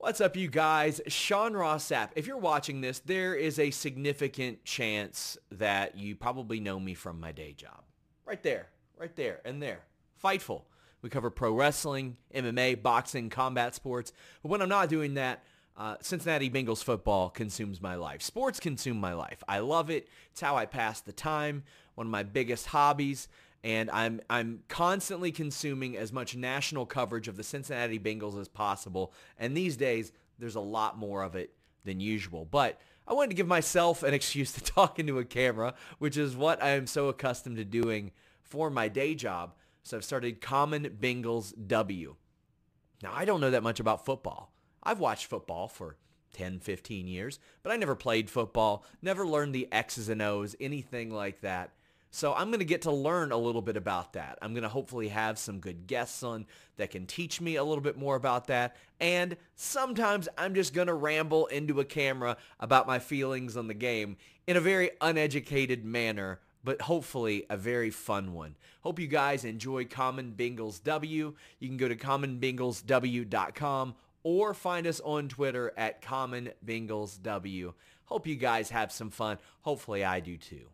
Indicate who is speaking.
Speaker 1: What's up, you guys? Sean Ross Sapp. If you're watching this, there is a significant chance that you probably know me from my day job. Right there, right there, and there. Fightful. We cover pro wrestling, MMA, boxing, combat sports. But when I'm not doing that, uh, Cincinnati Bengals football consumes my life. Sports consume my life. I love it. It's how I pass the time. One of my biggest hobbies and I'm I'm constantly consuming as much national coverage of the Cincinnati Bengals as possible. And these days, there's a lot more of it than usual. But I wanted to give myself an excuse to talk into a camera, which is what I am so accustomed to doing for my day job. So I've started Common Bengals W. Now, I don't know that much about football. I've watched football for 10, 15 years, but I never played football, never learned the X's and O's, anything like that. So I'm going to get to learn a little bit about that. I'm going to hopefully have some good guests on that can teach me a little bit more about that. And sometimes I'm just going to ramble into a camera about my feelings on the game in a very uneducated manner, but hopefully a very fun one. Hope you guys enjoy Common Bengals W. You can go to commonbengalsw.com or find us on Twitter at Common Bengals W. Hope you guys have some fun. Hopefully I do too.